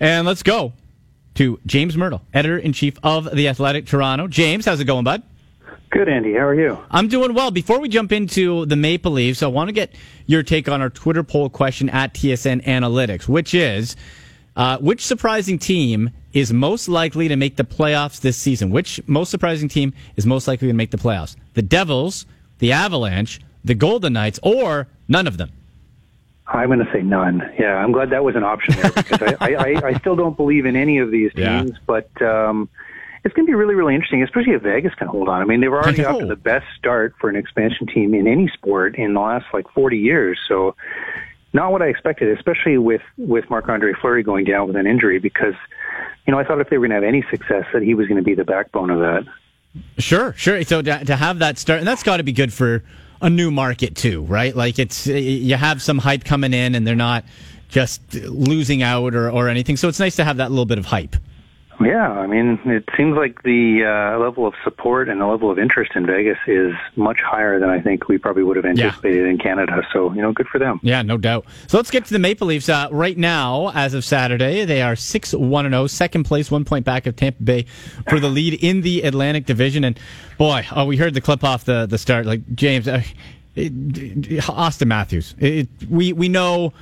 And let's go to James Mirtle, editor in chief of The Athletic Toronto. James, how's it going, bud? Good, Andy. How are you? I'm doing well. Before we jump into the Maple Leafs, I want to get your take on our Twitter poll question at TSN Analytics, which is uh, which surprising team is most likely to make the playoffs this season? Which most surprising team is most likely to make the playoffs? The Devils, the Avalanche, the Golden Knights, or none of them? I'm going to say none. Yeah, I'm glad that was an option there because I, I, I, still don't believe in any of these teams, yeah. but um, it's going to be really, really interesting, especially if Vegas can hold on. I mean, they were already off to the best start for an expansion team in any sport in the last like 40 years. So, not what I expected, especially with with Marc Andre Fleury going down with an injury, because you know I thought if they were going to have any success, that he was going to be the backbone of that. Sure, sure. So to, to have that start, and that's got to be good for a new market too, right? Like it's you have some hype coming in, and they're not just losing out or, or anything. So it's nice to have that little bit of hype. Yeah, I mean, it seems like the uh, level of support and the level of interest in Vegas is much higher than I think we probably would have anticipated yeah. in Canada. So, you know, good for them. Yeah, no doubt. So let's get to the Maple Leafs. Uh, right now, as of Saturday, they are 6 1 0, second place, one point back of Tampa Bay for the lead in the Atlantic Division. And boy, oh, we heard the clip off the, the start. Like, James, uh, it, Auston Matthews. It, we we know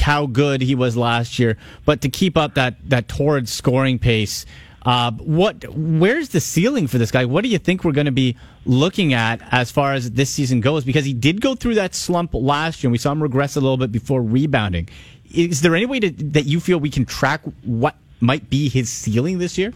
how good he was last year, but to keep up that that torrid scoring pace, uh, what where's the ceiling for this guy? What do you think we're going to be looking at as far as this season goes? Because he did go through that slump last year, and we saw him regress a little bit before rebounding. Is there any way to, that you feel we can track what might be his ceiling this year?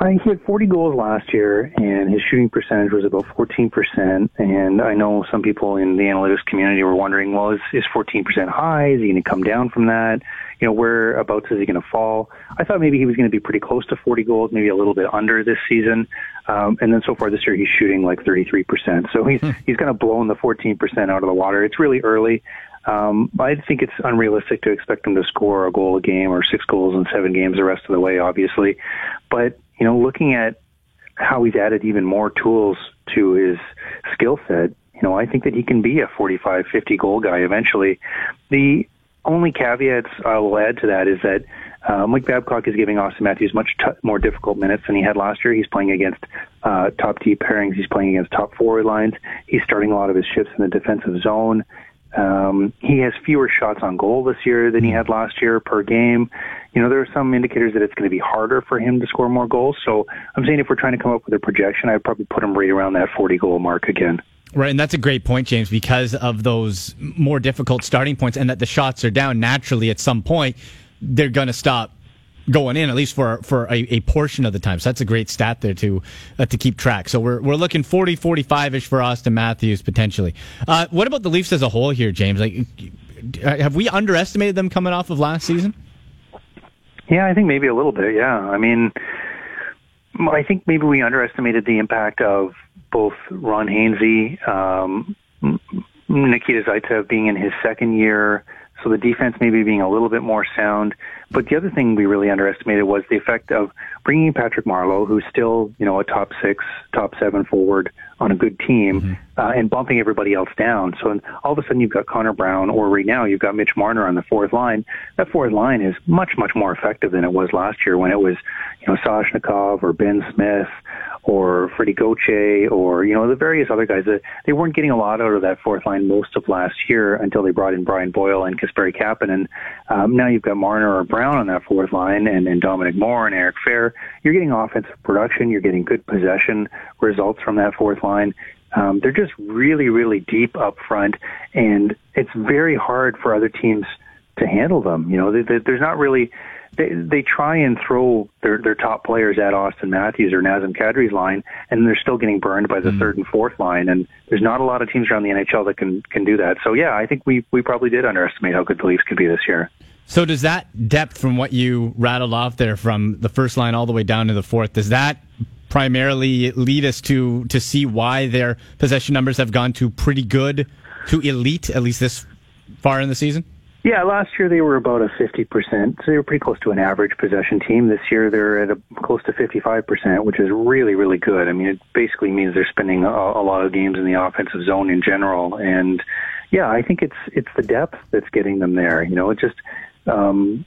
He had 40 goals last year, and his shooting percentage was about 14%. And I know some people in the analytics community were wondering, well, is, is 14% high? Is he going to come down from that? You know, whereabouts is he going to fall? I thought maybe he was going to be pretty close to 40 goals, maybe a little bit under this season. Um, and then so far this year, he's shooting like 33%. So he's, hmm. he's kind of blown the 14% out of the water. It's really early. Um, I think it's unrealistic to expect him to score a goal a game or six goals in seven games the rest of the way, obviously. But you know, looking at how he's added even more tools to his skill set, you know, I think that he can be a 45, 50 goal guy eventually. The only caveats I will add to that is that uh, Mike Babcock is giving Auston Matthews much t- more difficult minutes than he had last year. He's playing against uh, top deep pairings. He's playing against top forward lines. He's starting a lot of his shifts in the defensive zone. Um, he has fewer shots on goal this year than he had last year per game. You know, there are some indicators that it's going to be harder for him to score more goals. So I'm saying if we're trying to come up with a projection, I'd probably put him right around that 40 goal mark again. Right, and that's a great point, James, because of those more difficult starting points and that the shots are down naturally at some point, they're going to stop going in at least for for a, a, portion of the time. So that's a great stat there to uh, to keep track. So we're we're looking 40 45 ish for Auston Matthews potentially. Uh, what about the Leafs as a whole here, James? Like have we underestimated them coming off of last season? Yeah, I think maybe a little bit. Yeah. I mean, I think maybe we underestimated the impact of both Ron Hainsey, um, Nikita Zaitsev being in his second year, so the defense maybe being a little bit more sound. But the other thing we really underestimated was the effect of bringing Patrick Marleau, who's still, you know, a top six, top seven forward on a good team, mm-hmm. uh, and bumping everybody else down. So all of a sudden you've got Connor Brown, or right now you've got Mitch Marner on the fourth line. That fourth line is much, much more effective than it was last year when it was, you know, Soshnikov or Ben Smith or Freddie Gauthier or, you know, the various other guys that they weren't getting a lot out of that fourth line most of last year until they brought in Brian Boyle and Kasperi Kapanen. Um, now you've got Marner or Brown on that fourth line and, and Dominic Moore and Eric Fehr. You're getting offensive production. You're getting good possession results from that fourth line. Um, they're just really, really deep up front, and it's very hard for other teams to handle them. You know, they, they, there's not really they they try and throw their their top players at Auston Matthews or Nazem Kadri's line, and they're still getting burned by the mm. third and fourth line. And there's not a lot of teams around the NHL that can can do that. So yeah, I think we we probably did underestimate how good the Leafs could be this year. So does that depth from what you rattled off there from the first line all the way down to the fourth, does that primarily lead us to to see why their possession numbers have gone to pretty good to elite at least this far in the season? Yeah, last year they were about a 50%. So they were pretty close to an average possession team. This year they're at a, close to 55%, which is really, really good. I mean, it basically means they're spending a, a lot of games in the offensive zone in general. And yeah, I think it's, it's the depth that's getting them there. You know, it just, um,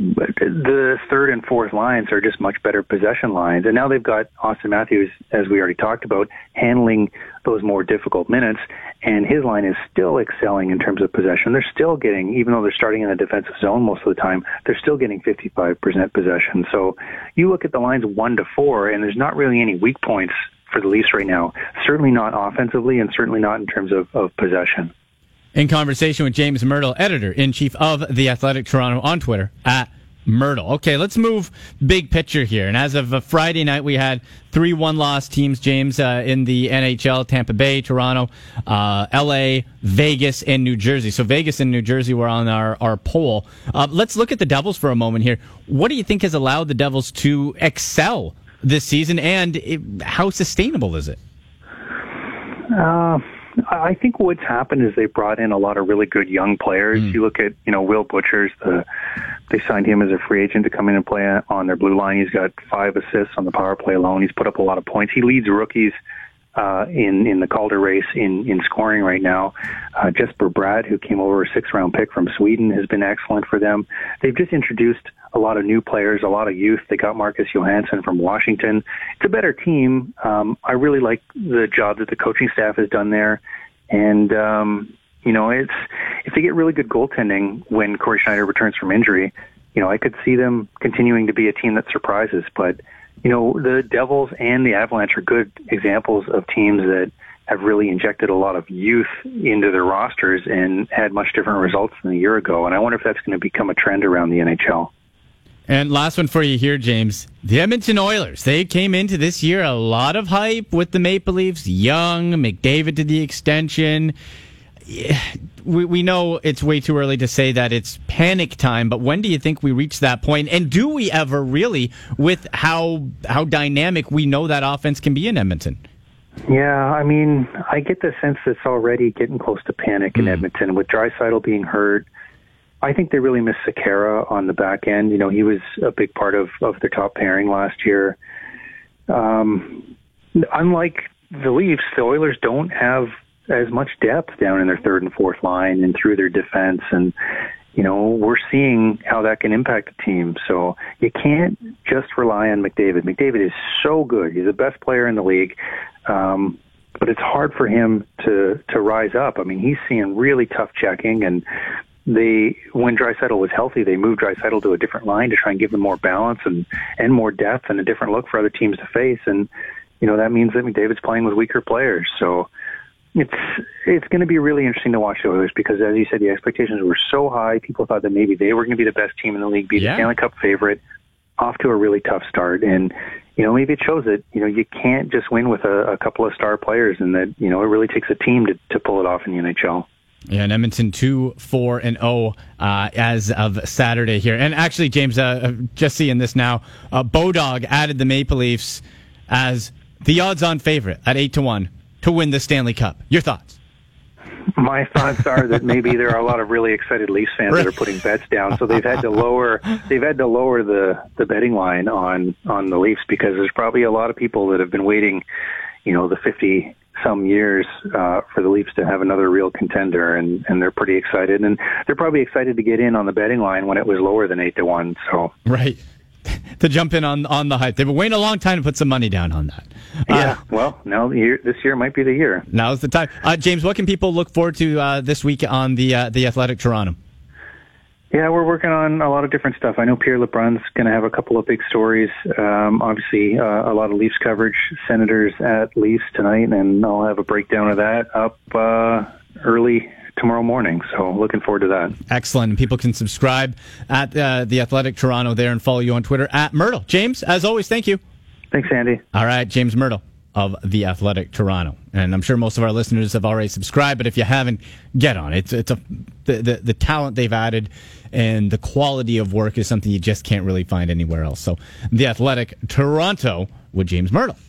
the third and fourth lines are just much better possession lines. And now they've got Auston Matthews, as we already talked about, handling those more difficult minutes. And his line is still excelling in terms of possession. They're still getting, even though they're starting in the defensive zone most of the time, they're still getting 55% possession. So you look at the lines one to four, and there's not really any weak points for the Leafs right now. Certainly not offensively, and certainly not in terms of, of possession in conversation with James Mirtle, editor in chief of The Athletic Toronto on Twitter at Mirtle. Okay, let's move big picture here. And as of Friday night, we had three one loss teams, James, uh, in the NHL Tampa Bay, Toronto, uh, LA, Vegas, and New Jersey. So Vegas and New Jersey were on our, our poll. Uh, let's look at the Devils for a moment here. What do you think has allowed the Devils to excel this season, and it, how sustainable is it? Uh, I think what's happened is they brought in a lot of really good young players. Mm. You look at, you know, Will Butchers, the, they signed him as a free agent to come in and play on their blue line. He's got five assists on the power play alone. He's put up a lot of points. He leads rookies uh, in in the Calder race in in scoring right now. Uh, Jesper Bratt, who came over a six round pick from Sweden, has been excellent for them. They've just introduced a lot of new players, a lot of youth. They got Marcus Johansson from Washington. It's a better team. Um, I really like the job that the coaching staff has done there, and um, you know, it's if they get really good goaltending when Cory Schneider returns from injury, you know, I could see them continuing to be a team that surprises, but you know, the Devils and the Avalanche are good examples of teams that have really injected a lot of youth into their rosters and had much different results than a year ago. And I wonder if that's going to become a trend around the NHL. And last one for you here, James. The Edmonton Oilers. They came into this year a lot of hype with the Maple Leafs. Young, McDavid to the extension we, we know it's way too early to say that it's panic time, but when do you think we reach that point? And do we ever really with how how dynamic we know that offense can be in Edmonton? Yeah, I mean, I get the sense that it's already getting close to panic in mm. Edmonton with Draisaitl being hurt. I think they really miss Sekera on the back end. You know, he was a big part of of their top pairing last year. Um, unlike the Leafs, the Oilers don't have as much depth down in their third and fourth line and through their defense and you know, we're seeing how that can impact the team. So you can't just rely on McDavid. McDavid is so good. He's the best player in the league. Um, but it's hard for him to to rise up. I mean, he's seeing really tough checking and they when Draisaitl was healthy, they moved Draisaitl to a different line to try and give them more balance and and more depth and a different look for other teams to face. And you know that means that McDavid's playing with weaker players. So it's it's going to be really interesting to watch the Oilers because, as you said, the expectations were so high. People thought that maybe they were going to be the best team in the league, be yeah. the Stanley Cup favorite, off to a really tough start, and you know maybe it shows that you know you can't just win with a, a couple of star players, and that you know it really takes a team to to pull it off in the NHL. Yeah, and Edmonton two, four, and zero oh, uh, as of Saturday here. And actually, James, uh, uh just seeing this now, uh, Bodog added the Maple Leafs as the odds-on favorite at eight to one to win the Stanley Cup. Your thoughts? My thoughts are that maybe there are a lot of really excited Leafs fans that are putting bets down, so they've had to lower they've had to lower the the betting line on on the Leafs because there's probably a lot of people that have been waiting, you know, the fifty some years uh, for the Leafs to have another real contender, and and they're pretty excited, and they're probably excited to get in on the betting line when it was lower than eight to one. So right to jump in on on the hype. They've been waiting a long time to put some money down on that. Yeah, uh, well, now the year, this year might be the year. Now's the time. Uh, James, what can people look forward to uh, this week on the uh, the Athletic Toronto? Yeah, we're working on a lot of different stuff. I know Pierre LeBrun's going to have a couple of big stories. Um, obviously, uh, a lot of Leafs coverage. Senators at Leafs tonight, and I'll have a breakdown of that up uh, early tomorrow morning. So looking forward to that. Excellent. And people can subscribe at uh, the Athletic Toronto there and follow you on Twitter at Mirtle. James, as always, thank you. Thanks, Andy. All right, James Mirtle of the Athletic Toronto, and I'm sure most of our listeners have already subscribed. But if you haven't, get on. It's it's a the, the, the talent they've added and the quality of work is something you just can't really find anywhere else. So, the Athletic Toronto with James Mirtle.